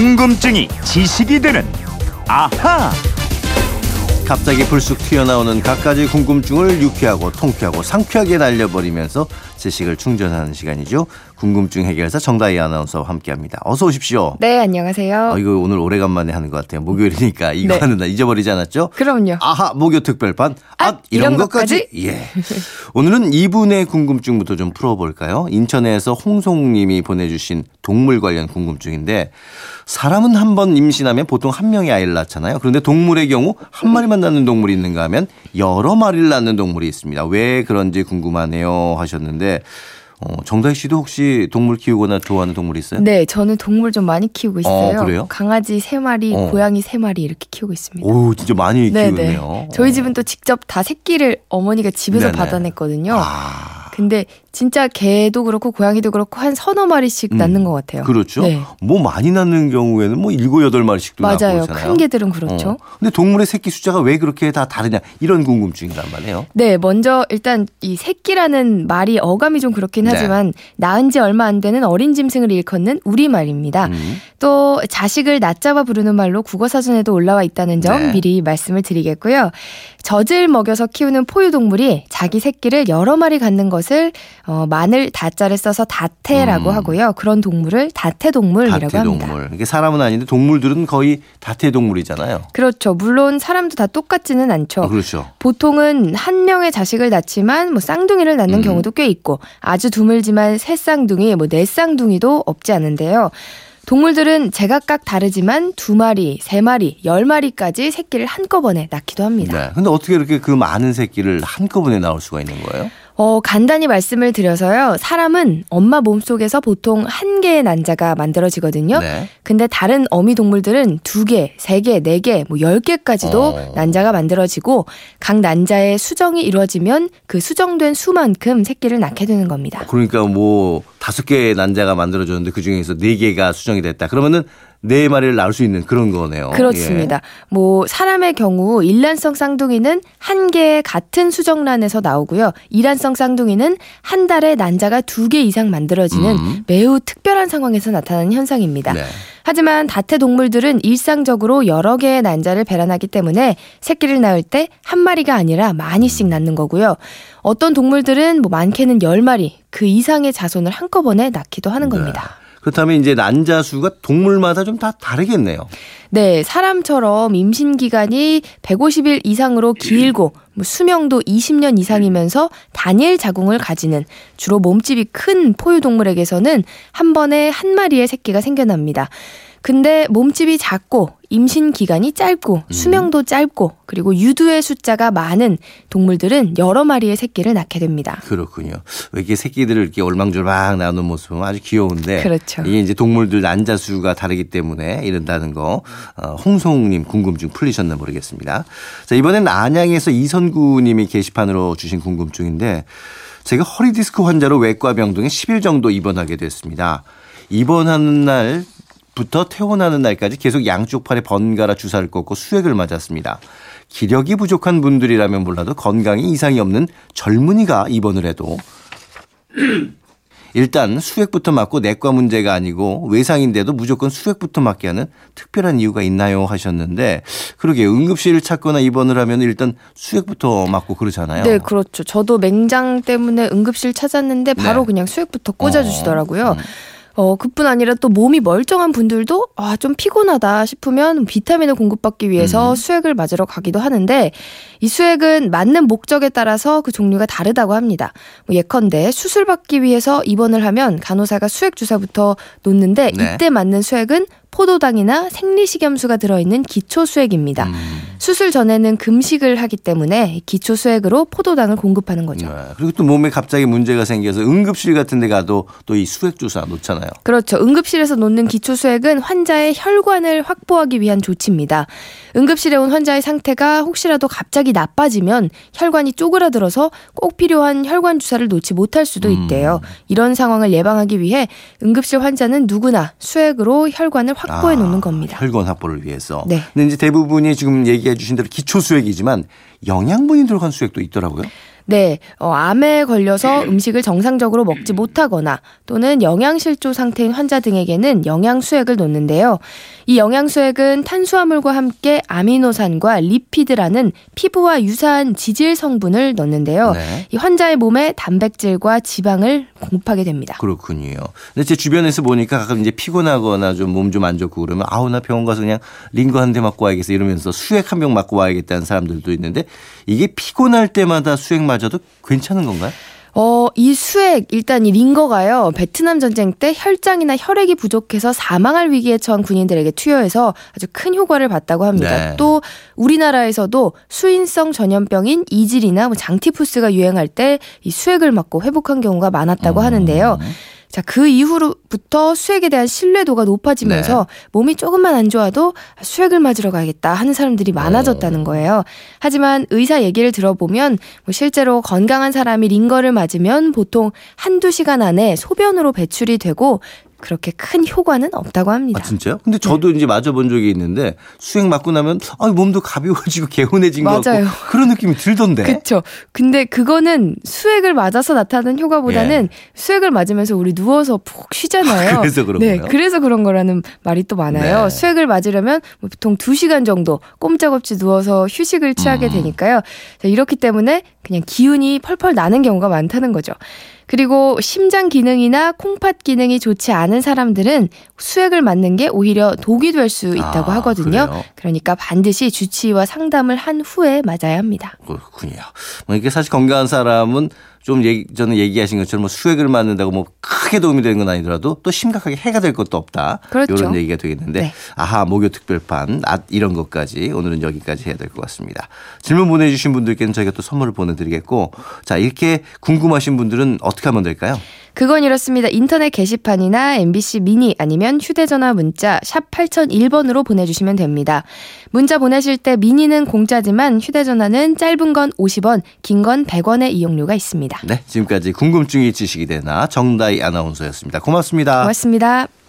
궁금증이 지식이 되는 아하. 갑자기 불쑥 튀어나오는 갖가지 궁금증을 유쾌하고 통쾌하고 상쾌하게 날려버리면서 지식을 충전하는 시간이죠. 궁금증 해결사 정다희 아나운서와 함께합니다. 어서 오십시오. 네, 안녕하세요. 어, 이거 오늘 오래간만에 하는 것 같아요. 목요일이니까 이거 네. 하는 날 잊어버리지 않았죠? 그럼요. 아하 목요 특별판 앗 앗, 이런, 이런 것까지 예 오늘은 이분의 궁금증부터 좀 풀어볼까요? 인천에서 홍송님이 보내주신 동물 관련 궁금증인데 사람은 한 번 임신하면 보통 한 명의 아이를 낳잖아요. 그런데 동물의 경우 한 마리만 낳는 동물이 있는가 하면 여러 마리를 낳는 동물이 있습니다. 왜 그런지 궁금하네요 하셨는데 어, 정다희 씨도 혹시 동물 키우거나 좋아하는 동물 있어요? 네, 저는 동물 좀 많이 키우고 있어요. 어, 그래요? 강아지 세 마리, 어. 고양이 세 마리 이렇게 키우고 있습니다. 오 진짜 많이 네, 키우네요. 네. 저희 집은 또 직접 다 새끼를 어머니가 집에서 네네. 받아냈거든요. 아. 근데 진짜 개도 그렇고 고양이도 그렇고 한 서너 마리씩 음, 낳는 것 같아요. 그렇죠. 네. 뭐 많이 낳는 경우에는 뭐 일곱 여덟 마리씩도 낳고. 있잖아요. 큰 개들은 그렇죠. 어. 근데 동물의 새끼 숫자가 왜 그렇게 다 다르냐 이런 궁금증이란 말이에요. 네, 먼저 일단 이 새끼라는 말이 어감이 좀 그렇긴 네. 하지만 낳은 지 얼마 안 되는 어린 짐승을 일컫는 우리 말입니다. 음. 또 자식을 낮잡아 부르는 말로 국어사전에도 올라와 있다는 점 네. 미리 말씀을 드리겠고요. 젖을 먹여서 키우는 포유동물이 자기 새끼를 여러 마리 갖는 것을 어, 마늘 다자를 써서 다태라고 음. 하고요. 그런 동물을 다태동물이라고 합니다. 다태동물. 이게 사람은 아닌데 동물들은 거의 다태동물이잖아요. 그렇죠. 물론 사람도 다 똑같지는 않죠. 아, 그렇죠. 보통은 한 명의 자식을 낳지만 뭐 쌍둥이를 낳는 음. 경우도 꽤 있고 아주 드물지만 새 쌍둥이, 뭐 네 쌍둥이도 없지 않은데요. 동물들은 제각각 다르지만 두 마리, 세 마리, 열 마리까지 새끼를 한꺼번에 낳기도 합니다. 네. 근데 어떻게 이렇게 그 많은 새끼를 한꺼번에 나올 수가 있는 거예요? 어, 간단히 말씀을 드려서요. 사람은 엄마 몸속에서 보통 한 개의 난자가 만들어지거든요. 네. 근데 다른 어미 동물들은 두 개, 세 개, 네 개, 뭐 열 개까지도 어. 난자가 만들어지고 각 난자의 수정이 이루어지면 그 수정된 수만큼 새끼를 낳게 되는 겁니다. 그러니까 뭐 다섯 개의 난자가 만들어졌는데 그 중에서 네 개가 수정이 됐다. 그러면은 네 마리를 낳을 수 있는 그런 거네요. 그렇습니다. 뭐 사람의 경우 일란성 쌍둥이는 한 개의 같은 수정란에서 나오고요. 이란성 쌍둥이는 한 달에 난자가 두 개 이상 만들어지는 음. 매우 특별한 상황에서 나타나는 현상입니다. 네. 하지만 다태 동물들은 일상적으로 여러 개의 난자를 배란하기 때문에 새끼를 낳을 때 한 마리가 아니라 많이씩 낳는 거고요. 어떤 동물들은 뭐 많게는 열 마리 그 이상의 자손을 한꺼번에 낳기도 하는 겁니다. 그렇다면 이제 난자 수가 동물마다 좀 다 다르겠네요. 네, 사람처럼 임신 기간이 150일 이상으로 길고 뭐 수명도 20년 이상이면서 단일 자궁을 가지는 주로 몸집이 큰 포유 동물에게서는 한 번에 한 마리의 새끼가 생겨납니다. 근데 몸집이 작고 임신 기간이 짧고 수명도 짧고 그리고 유두의 숫자가 많은 동물들은 여러 마리의 새끼를 낳게 됩니다. 그렇군요. 왜 이렇게 새끼들을 이렇게 올망졸망 나오는 모습은 아주 귀여운데 그렇죠. 이게 이제 동물들 난자 수가 다르기 때문에 이런다는 거 어, 홍송님 궁금증 풀리셨나 모르겠습니다. 자 이번엔 안양에서 이선구님이 게시판으로 주신 궁금증인데 제가 허리 디스크 환자로 외과 병동에 10일 정도 입원하게 됐습니다. 입원하는 날 부터 퇴원하는 날까지 계속 양쪽 팔에 번갈아 주사를 꽂고 수액을 맞았습니다. 기력이 부족한 분들이라면 몰라도 건강에 이상이 없는 젊은이가 입원을 해도 일단 수액부터 맞고 내과 문제가 아니고 외상인데도 무조건 수액부터 맞게 하는 특별한 이유가 있나요 하셨는데 그러게 응급실을 찾거나 입원을 하면 일단 수액부터 맞고 그러잖아요. 네, 그렇죠. 저도 맹장 때문에 응급실 찾았는데 바로 네. 그냥 수액부터 꽂아 주시더라고요. 음. 어, 그뿐 아니라 또 몸이 멀쩡한 분들도 아, 좀 피곤하다 싶으면 비타민을 공급받기 위해서 음. 수액을 맞으러 가기도 하는데 이 수액은 맞는 목적에 따라서 그 종류가 다르다고 합니다. 뭐 예컨대 수술 받기 위해서 입원을 하면 간호사가 수액 주사부터 놓는데 네. 이때 맞는 수액은 포도당이나 생리식염수가 들어있는 기초 수액입니다. 음. 수술 전에는 금식을 하기 때문에 기초 수액으로 포도당을 공급하는 거죠. 네. 그리고 또 몸에 갑자기 문제가 생겨서 응급실 같은 데 가도 또 이 수액 주사 놓잖아요. 그렇죠. 응급실에서 놓는 기초 수액은 환자의 혈관을 확보하기 위한 조치입니다. 응급실에 온 환자의 상태가 혹시라도 갑자기 나빠지면 혈관이 쪼그라들어서 꼭 필요한 혈관 주사를 놓지 못할 수도 음. 있대요. 이런 상황을 예방하기 위해 응급실 환자는 누구나 수액으로 혈관을 확보해 놓는 아, 겁니다. 혈관 확보를 위해서. 네. 근데 이제 대부분이 지금 얘기해 주신 대로 기초 수액이지만 영양분이 들어간 수액도 있더라고요. 네, 어, 암에 걸려서 음식을 정상적으로 먹지 못하거나 또는 영양실조 상태인 환자 등에게는 영양수액을 놓는데요. 이 영양수액은 탄수화물과 함께 아미노산과 리피드라는 피부와 유사한 지질 성분을 넣는데요. 네. 이 환자의 몸에 단백질과 지방을 공급하게 됩니다. 그렇군요. 근데 제 주변에서 보니까 가끔 이제 피곤하거나 좀 몸 좀 안 좋고 그러면 아우 나 병원 가서 그냥 링거 한 대 맞고 와야겠어 이러면서 수액 한 병 맞고 와야겠다는 사람들도 있는데 이게 피곤할 때마다 수액 맞 아도 괜찮은 건가요? 어, 이 수액, 일단 이 링거가요, 베트남 전쟁 때 혈장이나 혈액이 부족해서 사망할 위기에 처한 군인들에게 투여해서 아주 큰 효과를 봤다고 합니다. 네. 또 우리나라에서도 수인성 전염병인 이질이나 뭐 장티푸스가 유행할 때 이 수액을 맞고 회복한 경우가 많았다고 음. 하는데요. 자, 그 이후로부터 수액에 대한 신뢰도가 높아지면서 네. 몸이 조금만 안 좋아도 수액을 맞으러 가야겠다 하는 사람들이 많아졌다는 거예요. 하지만 의사 얘기를 들어보면 뭐 실제로 건강한 사람이 링거를 맞으면 보통 한두 시간 안에 소변으로 배출이 되고 그렇게 큰 효과는 없다고 합니다. 아 진짜요? 근데 저도 이제 맞아본 적이 있는데 수액 맞고 나면 아 몸도 가벼워지고 개운해진 것 맞아요. 같고 그런 느낌이 들던데. 그렇죠. 근데 그거는 수액을 맞아서 나타나는 효과보다는 수액을 맞으면서 우리 누워서 푹 쉬잖아요. 예. 그래서 그런 네, 거예요? 그래서 그런 거라는 말이 또 많아요. 네. 수액을 맞으려면 뭐 보통 2시간 정도 꼼짝없이 누워서 휴식을 취하게 음. 되니까요. 자, 이렇기 때문에 그냥 기운이 펄펄 나는 경우가 많다는 거죠. 그리고 심장 기능이나 콩팥 기능이 좋지 않은 사람들은 수액을 맞는 게 오히려 독이 될 수 있다고 아, 하거든요. 그래요? 그러니까 반드시 주치의와 상담을 한 후에 맞아야 합니다. 그렇군요. 뭐 이게 사실 건강한 사람은 좀 얘기, 저는 얘기하신 것처럼 뭐 수액을 맞는다고 뭐 크게 도움이 되는 건 아니더라도 또 심각하게 해가 될 것도 없다. 그렇죠. 이런 얘기가 되겠는데 네. 아하 목요 특별판 아, 이런 것까지 오늘은 여기까지 해야 될 것 같습니다. 질문 보내주신 분들께는 저희가 또 선물을 보내드리겠고 자 이렇게 궁금하신 분들은 어떻게 하면 될까요? 그건 이렇습니다. 인터넷 게시판이나 MBC 미니 아니면 휴대전화 문자 샵 8001번으로 보내주시면 됩니다. 문자 보내실 때 미니는 공짜지만 휴대전화는 짧은 건 50원, 긴 건 100원의 이용료가 있습니다. 네 지금까지 궁금증이 지식이 되나 정다희 아나운서였습니다. 고맙습니다. 고맙습니다.